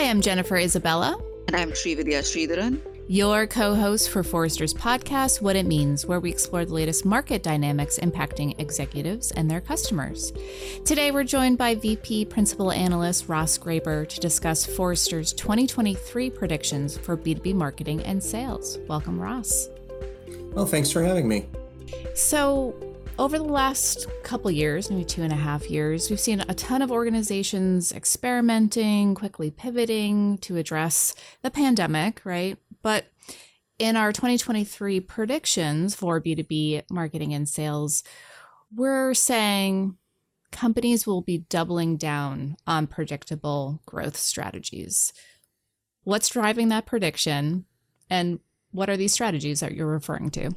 Hi, I'm Jennifer Isabella. And I'm Srividya Sridharan. Your co host for Forrester's podcast, What It Means, where we explore the latest market dynamics impacting executives and their customers. Today, we're joined by VP Principal Analyst Ross Graber to discuss Forrester's 2023 predictions for B2B marketing and sales. Welcome, Ross. Well, thanks for having me. So, over the last couple years, maybe two and a half years, we've seen a ton of organizations experimenting, quickly pivoting to address the pandemic, right? But in our 2023 predictions for B2B marketing and sales, we're saying companies will be doubling down on predictable growth strategies. What's driving that prediction? And what are these strategies that you're referring to?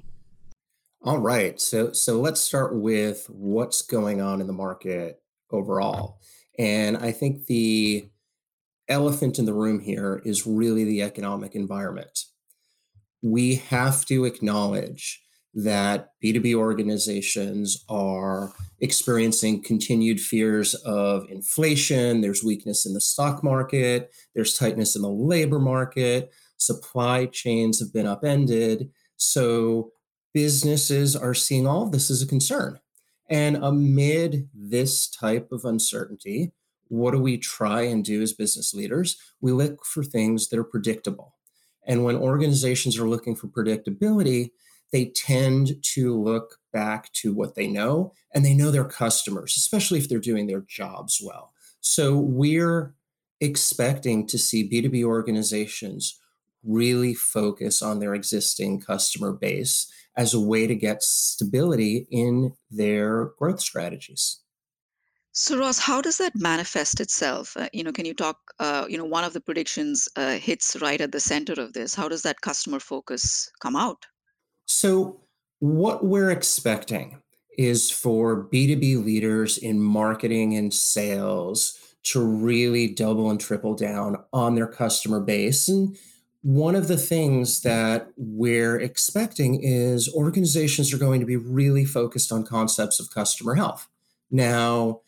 All right. So so let's start with what's going on in the market overall. And I think the elephant in the room here is really the economic environment. We have to acknowledge that B2B organizations are experiencing continued fears of inflation. There's weakness in the stock market, there's tightness in the labor market, supply chains have been upended. So businesses are seeing all of this as a concern. And amid this type of uncertainty, what do we try and do as business leaders? We look for things that are predictable. And when organizations are looking for predictability, they tend to look back to what they know and they know their customers, especially if they're doing their jobs well. So we're expecting to see B2B organizations really focus on their existing customer base as a way to get stability in their growth strategies. So, Ross, how does that manifest itself? Uh, you know, can you talk? Uh, you know, one of the predictions uh, hits right at the center of this. How does that customer focus come out? So, what we're expecting is for B2B leaders in marketing and sales to really double and triple down on their customer base and one of the things that we're expecting is organizations are going to be really focused on concepts of customer health. Now,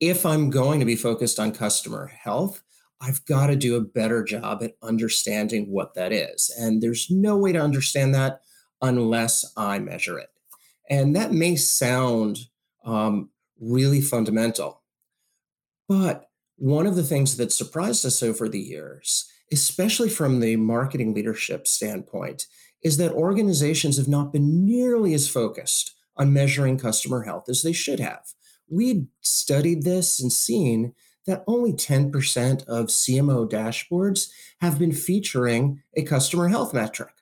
if I'm going to be focused on customer health, I've got to do a better job at understanding what that is. And there's no way to understand that unless I measure it. And that may sound um, really fundamental. But one of the things that surprised us over the years especially from the marketing leadership standpoint, is that organizations have not been nearly as focused on measuring customer health as they should have. We studied this and seen that only 10% of CMO dashboards have been featuring a customer health metric.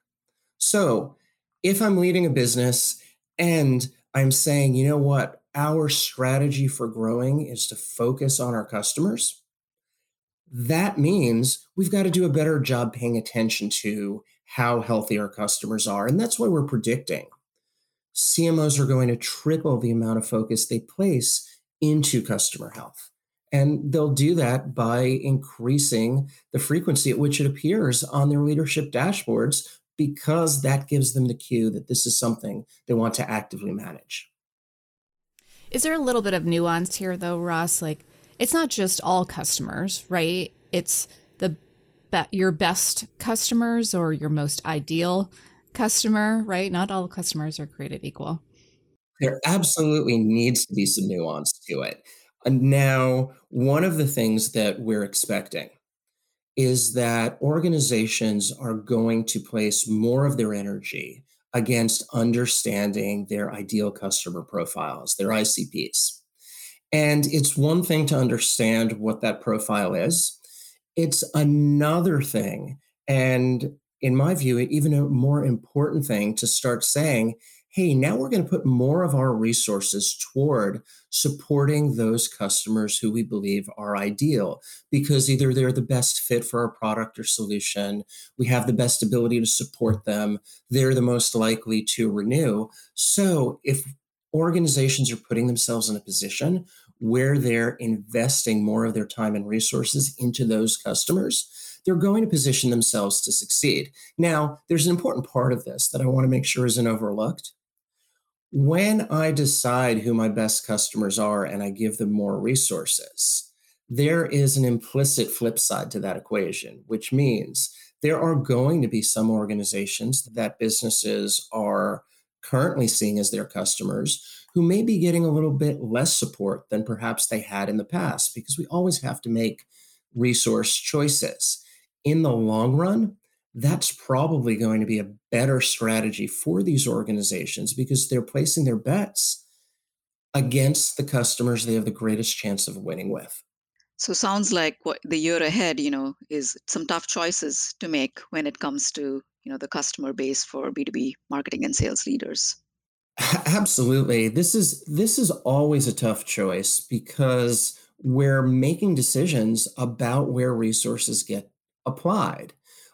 So, if I'm leading a business and I'm saying, you know what, our strategy for growing is to focus on our customers, that means we've got to do a better job paying attention to how healthy our customers are. And that's why we're predicting CMOs are going to triple the amount of focus they place into customer health. And they'll do that by increasing the frequency at which it appears on their leadership dashboards because that gives them the cue that this is something they want to actively manage. Is there a little bit of nuance here, though, Ross? Like, it's not just all customers, right? It's the be- your best customers or your most ideal customer, right? Not all customers are created equal. There absolutely needs to be some nuance to it. Uh, now, one of the things that we're expecting is that organizations are going to place more of their energy against understanding their ideal customer profiles, their ICPs. And it's one thing to understand what that profile is, it's another thing. And in my view, even a more important thing to start saying, hey, now we're going to put more of our resources toward supporting those customers who we believe are ideal because either they're the best fit for our product or solution, we have the best ability to support them, they're the most likely to renew. So if organizations are putting themselves in a position where they're investing more of their time and resources into those customers, they're going to position themselves to succeed. Now, there's an important part of this that I want to make sure isn't overlooked. When I decide who my best customers are and I give them more resources, there is an implicit flip side to that equation, which means there are going to be some organizations that businesses are currently seeing as their customers who may be getting a little bit less support than perhaps they had in the past because we always have to make resource choices. In the long run, that's probably going to be a better strategy for these organizations because they're placing their bets against the customers they have the greatest chance of winning with. So sounds like what the year ahead, you know, is some tough choices to make when it comes to, you know, the customer base for B2B marketing and sales leaders. Absolutely. This is this is always a tough choice because we're making decisions about where resources get applied.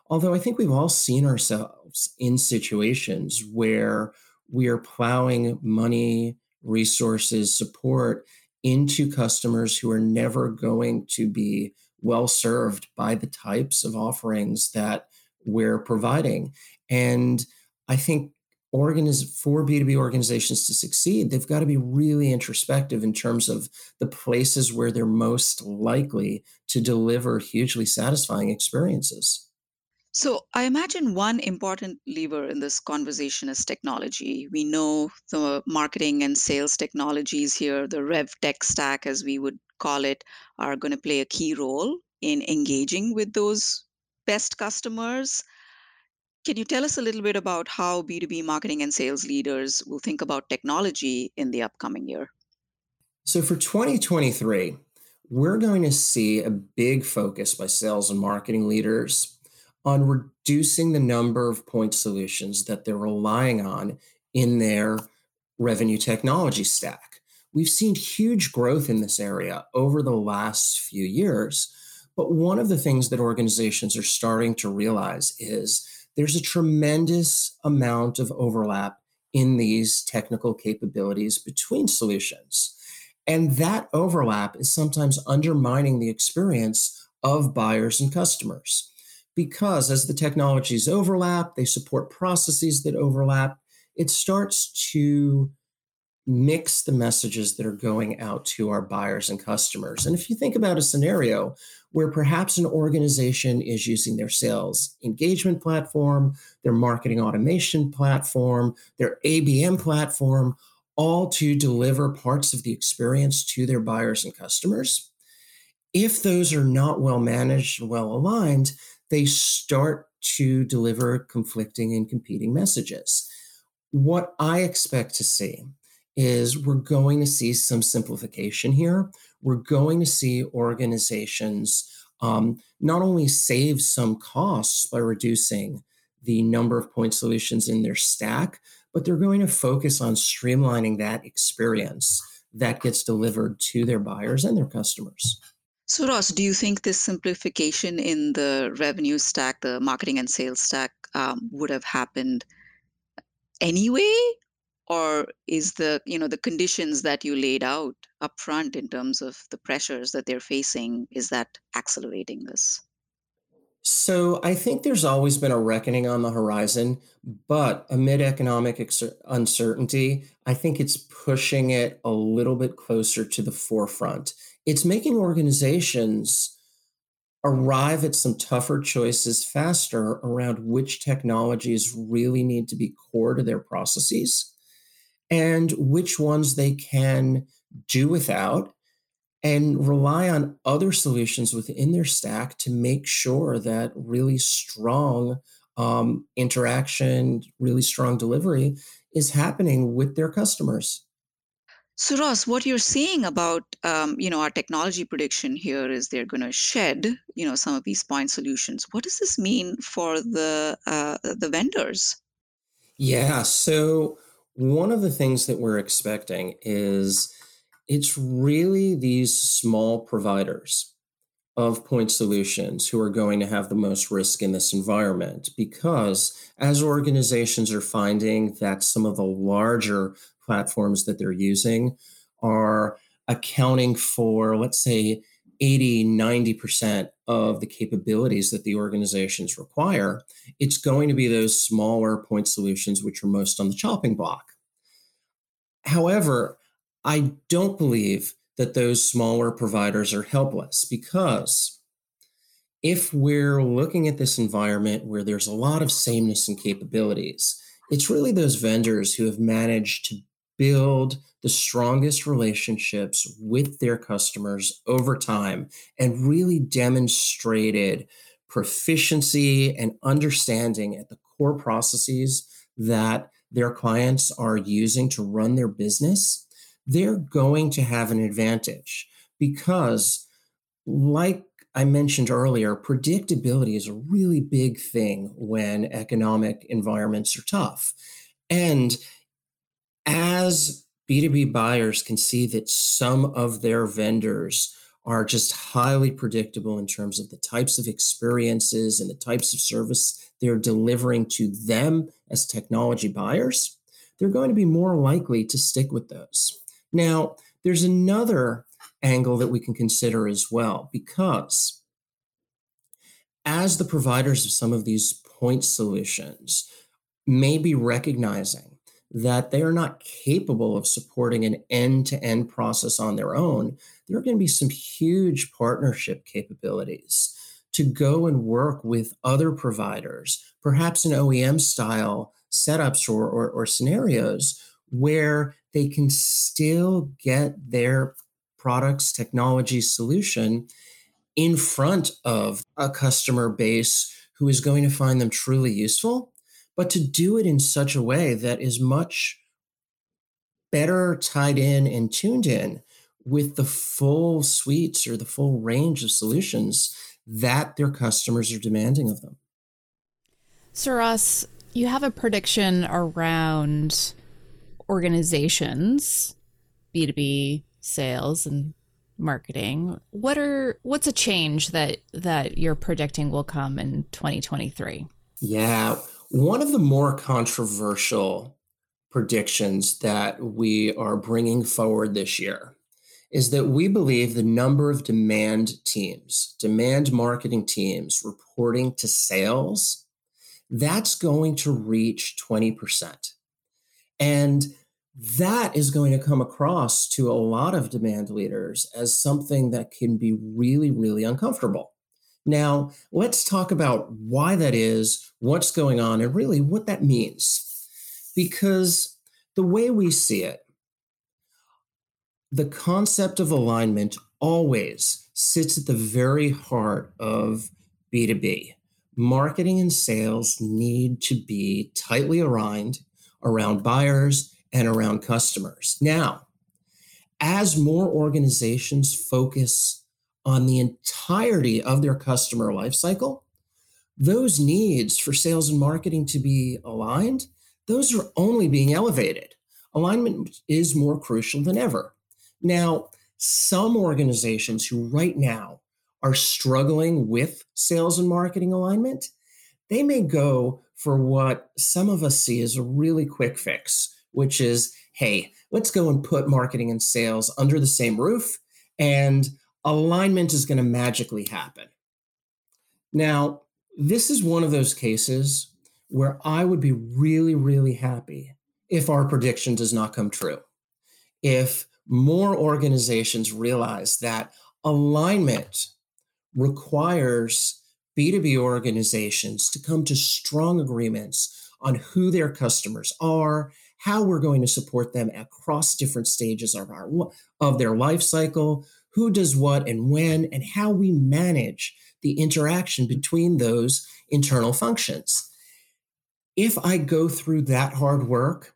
Although I think we've all seen ourselves in situations where we are plowing money, resources, support into customers who are never going to be well served by the types of offerings that we're providing. And I think organiz- for B2B organizations to succeed, they've got to be really introspective in terms of the places where they're most likely to deliver hugely satisfying experiences. So, I imagine one important lever in this conversation is technology. We know the marketing and sales technologies here, the rev tech stack, as we would call it, are going to play a key role in engaging with those best customers. Can you tell us a little bit about how B2B marketing and sales leaders will think about technology in the upcoming year? So, for 2023, we're going to see a big focus by sales and marketing leaders on reducing the number of point solutions that they're relying on in their revenue technology stack. We've seen huge growth in this area over the last few years. But one of the things that organizations are starting to realize is there's a tremendous amount of overlap in these technical capabilities between solutions. And that overlap is sometimes undermining the experience of buyers and customers because as the technologies overlap, they support processes that overlap, it starts to mix the messages that are going out to our buyers and customers. And if you think about a scenario where perhaps an organization is using their sales engagement platform, their marketing automation platform, their ABM platform, all to deliver parts of the experience to their buyers and customers, if those are not well managed and well aligned, they start to deliver conflicting and competing messages. What I expect to see is we're going to see some simplification here. We're going to see organizations um, not only save some costs by reducing the number of point solutions in their stack, but they're going to focus on streamlining that experience that gets delivered to their buyers and their customers. So, Ross, do you think this simplification in the revenue stack, the marketing and sales stack, um, would have happened anyway, or is the you know the conditions that you laid out upfront in terms of the pressures that they're facing is that accelerating this? So I think there's always been a reckoning on the horizon, but amid economic ex- uncertainty, I think it's pushing it a little bit closer to the forefront. It's making organizations arrive at some tougher choices faster around which technologies really need to be core to their processes and which ones they can do without and rely on other solutions within their stack to make sure that really strong um, interaction, really strong delivery is happening with their customers. So, Ross, what you're saying about um, you know our technology prediction here is they're going to shed you know some of these point solutions. What does this mean for the uh, the vendors? Yeah. So one of the things that we're expecting is it's really these small providers of point solutions who are going to have the most risk in this environment. Because as organizations are finding that some of the larger platforms that they're using are accounting for let's say 80 90% of the capabilities that the organizations require it's going to be those smaller point solutions which are most on the chopping block. However I don't believe that those smaller providers are helpless because if we're looking at this environment where there's a lot of sameness and capabilities, it's really those vendors who have managed to build the strongest relationships with their customers over time and really demonstrated proficiency and understanding at the core processes that their clients are using to run their business, they're going to have an advantage because, like I mentioned earlier, predictability is a really big thing when economic environments are tough. And as B2B buyers can see that some of their vendors are just highly predictable in terms of the types of experiences and the types of service they're delivering to them as technology buyers, they're going to be more likely to stick with those. Now, there's another angle that we can consider as well, because as the providers of some of these point solutions may be recognizing that they are not capable of supporting an end to end process on their own, there are going to be some huge partnership capabilities to go and work with other providers, perhaps in OEM style setups or, or, or scenarios where they can still get their products, technology solution in front of a customer base who is going to find them truly useful, but to do it in such a way that is much better tied in and tuned in with the full suites or the full range of solutions that their customers are demanding of them. So, Ross, you have a prediction around organizations, B2B sales and marketing. What are what's a change that that you're predicting will come in 2023? Yeah, one of the more controversial predictions that we are bringing forward this year is that we believe the number of demand teams, demand marketing teams reporting to sales, that's going to reach 20%. And that is going to come across to a lot of demand leaders as something that can be really, really uncomfortable. Now, let's talk about why that is, what's going on, and really what that means. Because the way we see it, the concept of alignment always sits at the very heart of B2B. Marketing and sales need to be tightly aligned around buyers and around customers. Now, as more organizations focus on the entirety of their customer lifecycle, those needs for sales and marketing to be aligned, those are only being elevated. Alignment is more crucial than ever. Now, some organizations who right now are struggling with sales and marketing alignment, they may go for what some of us see as a really quick fix, which is hey, let's go and put marketing and sales under the same roof, and alignment is going to magically happen. Now, this is one of those cases where I would be really, really happy if our prediction does not come true. If more organizations realize that alignment requires B2B organizations to come to strong agreements on who their customers are, how we're going to support them across different stages of our of their life cycle, who does what and when, and how we manage the interaction between those internal functions. If I go through that hard work,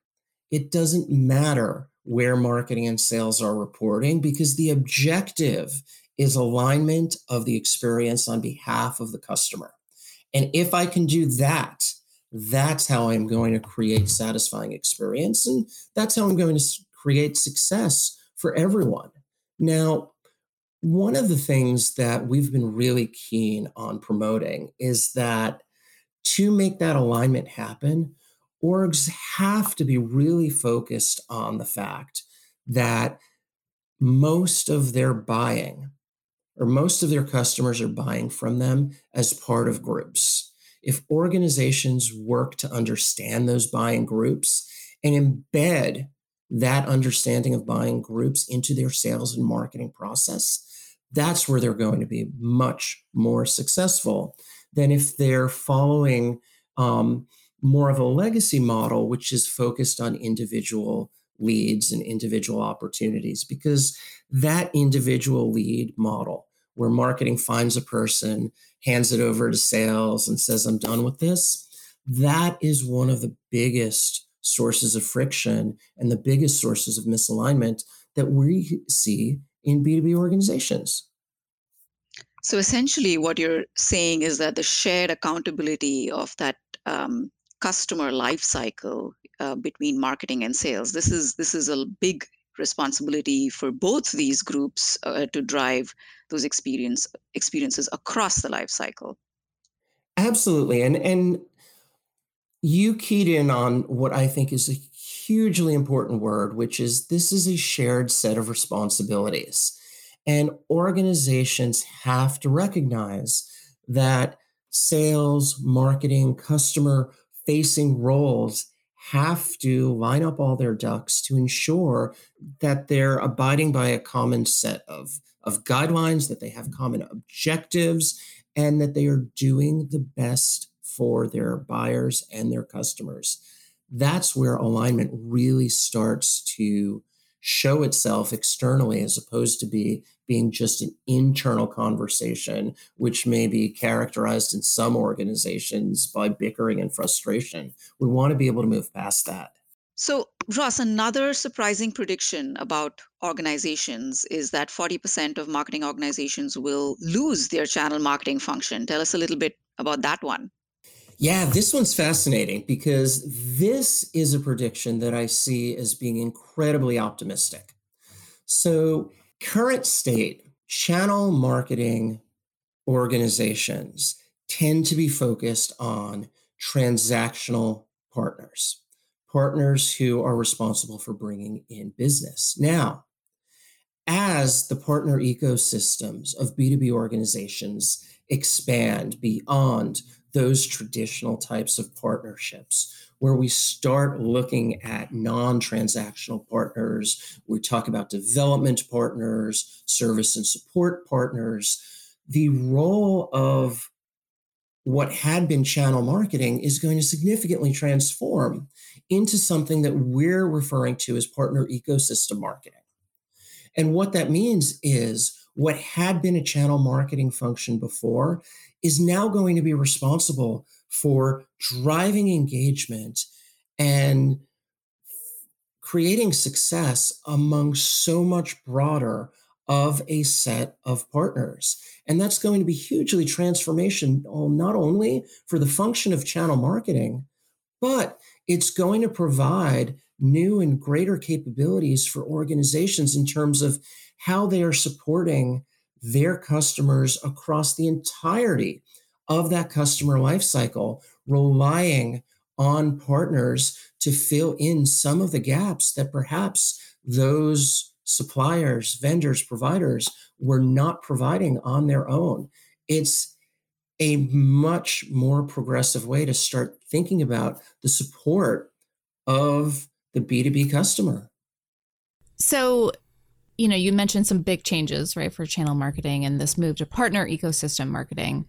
it doesn't matter where marketing and sales are reporting because the objective is alignment of the experience on behalf of the customer. And if I can do that, that's how I'm going to create satisfying experience and that's how I'm going to create success for everyone. Now, one of the things that we've been really keen on promoting is that to make that alignment happen, orgs have to be really focused on the fact that most of their buying or most of their customers are buying from them as part of groups. If organizations work to understand those buying groups and embed that understanding of buying groups into their sales and marketing process, that's where they're going to be much more successful than if they're following um, more of a legacy model, which is focused on individual leads and individual opportunities, because that individual lead model, where marketing finds a person, hands it over to sales, and says, I'm done with this, that is one of the biggest sources of friction and the biggest sources of misalignment that we see in B2B organizations. So essentially, what you're saying is that the shared accountability of that um, customer life cycle uh, between marketing and sales this is this is a big responsibility for both these groups uh, to drive those experience experiences across the life cycle. Absolutely, and and you keyed in on what I think is a hugely important word, which is this is a shared set of responsibilities. And organizations have to recognize that sales, marketing, customer facing roles have to line up all their ducks to ensure that they're abiding by a common set of, of guidelines, that they have common objectives, and that they are doing the best for their buyers and their customers. That's where alignment really starts to show itself externally as opposed to be being just an internal conversation which may be characterized in some organizations by bickering and frustration we want to be able to move past that so ross another surprising prediction about organizations is that 40% of marketing organizations will lose their channel marketing function. Tell us a little bit about that one. Yeah, this one's fascinating because this is a prediction that I see as being incredibly optimistic. So, current state, channel marketing organizations tend to be focused on transactional partners, partners who are responsible for bringing in business. Now, as the partner ecosystems of B2B organizations expand beyond those traditional types of partnerships where we start looking at non transactional partners. We talk about development partners, service and support partners. The role of what had been channel marketing is going to significantly transform into something that we're referring to as partner ecosystem marketing. And what that means is what had been a channel marketing function before is now going to be responsible for driving engagement and creating success among so much broader of a set of partners. And that's going to be hugely transformational, um, not only for the function of channel marketing, but it's going to provide new and greater capabilities for organizations in terms of how they are supporting their customers across the entirety of that customer lifecycle, relying on partners to fill in some of the gaps that perhaps those suppliers, vendors, providers were not providing on their own. It's a much more progressive way to start thinking about the support of the B2B customer. So, you know, you mentioned some big changes, right, for channel marketing and this move to partner ecosystem marketing.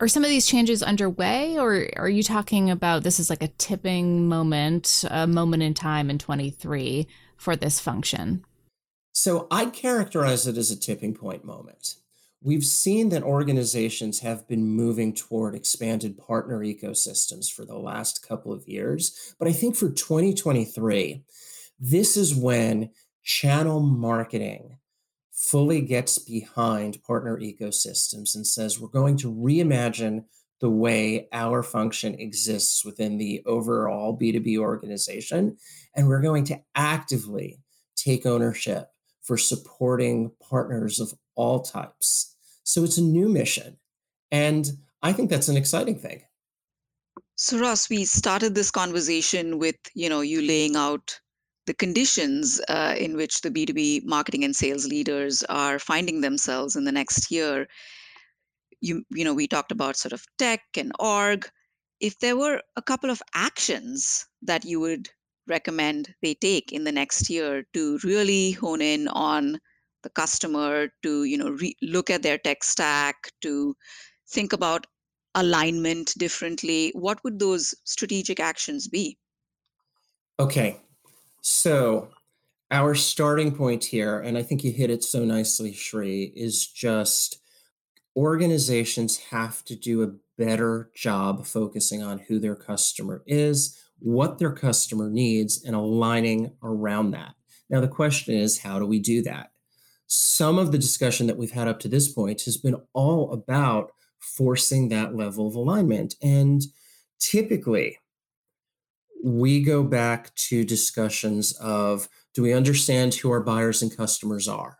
Are some of these changes underway, or are you talking about this is like a tipping moment, a moment in time in 23 for this function? So I'd characterize it as a tipping point moment. We've seen that organizations have been moving toward expanded partner ecosystems for the last couple of years. But I think for 2023, this is when channel marketing fully gets behind partner ecosystems and says we're going to reimagine the way our function exists within the overall B2B organization. And we're going to actively take ownership for supporting partners of all types. So it's a new mission. And I think that's an exciting thing. So Ross, we started this conversation with, you know, you laying out the conditions uh, in which the B2B marketing and sales leaders are finding themselves in the next year. You, you know, we talked about sort of tech and org. If there were a couple of actions that you would recommend they take in the next year to really hone in on the customer to you know re- look at their tech stack to think about alignment differently. What would those strategic actions be? Okay. So our starting point here and i think you hit it so nicely shri is just organizations have to do a better job focusing on who their customer is what their customer needs and aligning around that now the question is how do we do that some of the discussion that we've had up to this point has been all about forcing that level of alignment. And typically, we go back to discussions of do we understand who our buyers and customers are?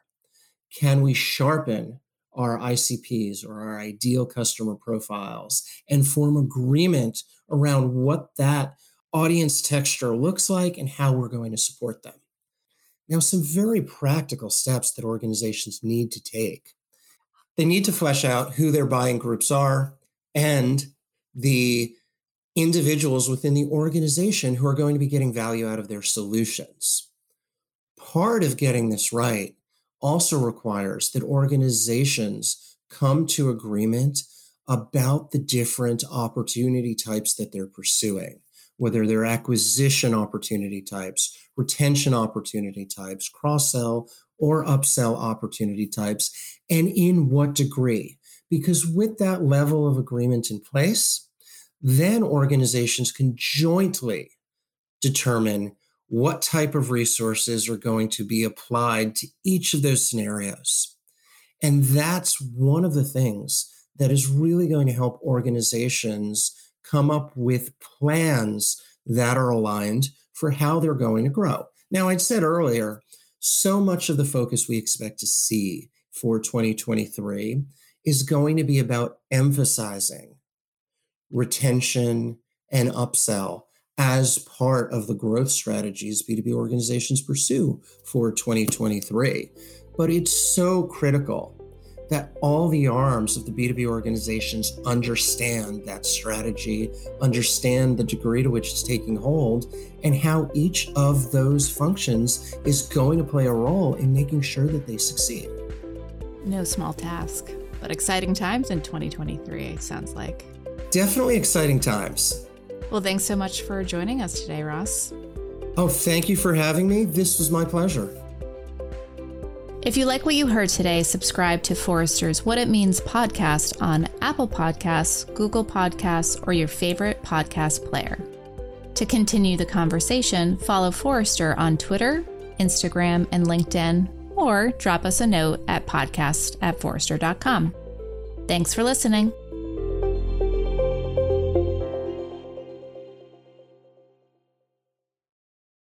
Can we sharpen our ICPs or our ideal customer profiles and form agreement around what that audience texture looks like and how we're going to support them? Now, some very practical steps that organizations need to take. They need to flesh out who their buying groups are and the individuals within the organization who are going to be getting value out of their solutions. Part of getting this right also requires that organizations come to agreement about the different opportunity types that they're pursuing, whether they're acquisition opportunity types retention opportunity types, cross sell or upsell opportunity types, and in what degree. Because with that level of agreement in place, then organizations can jointly determine what type of resources are going to be applied to each of those scenarios. And that's one of the things that is really going to help organizations come up with plans that are aligned for how they're going to grow. Now, I'd said earlier, so much of the focus we expect to see for 2023 is going to be about emphasizing retention and upsell as part of the growth strategies B2B organizations pursue for 2023. But it's so critical that all the arms of the B2B organizations understand that strategy, understand the degree to which it's taking hold, and how each of those functions is going to play a role in making sure that they succeed. No small task, but exciting times in 2023, it sounds like. Definitely exciting times. Well, thanks so much for joining us today, Ross. Oh, thank you for having me. This was my pleasure. If you like what you heard today, subscribe to Forrester's What It Means podcast on Apple Podcasts, Google Podcasts, or your favorite podcast player. To continue the conversation, follow Forrester on Twitter, Instagram, and LinkedIn, or drop us a note at podcast at forrester.com. Thanks for listening.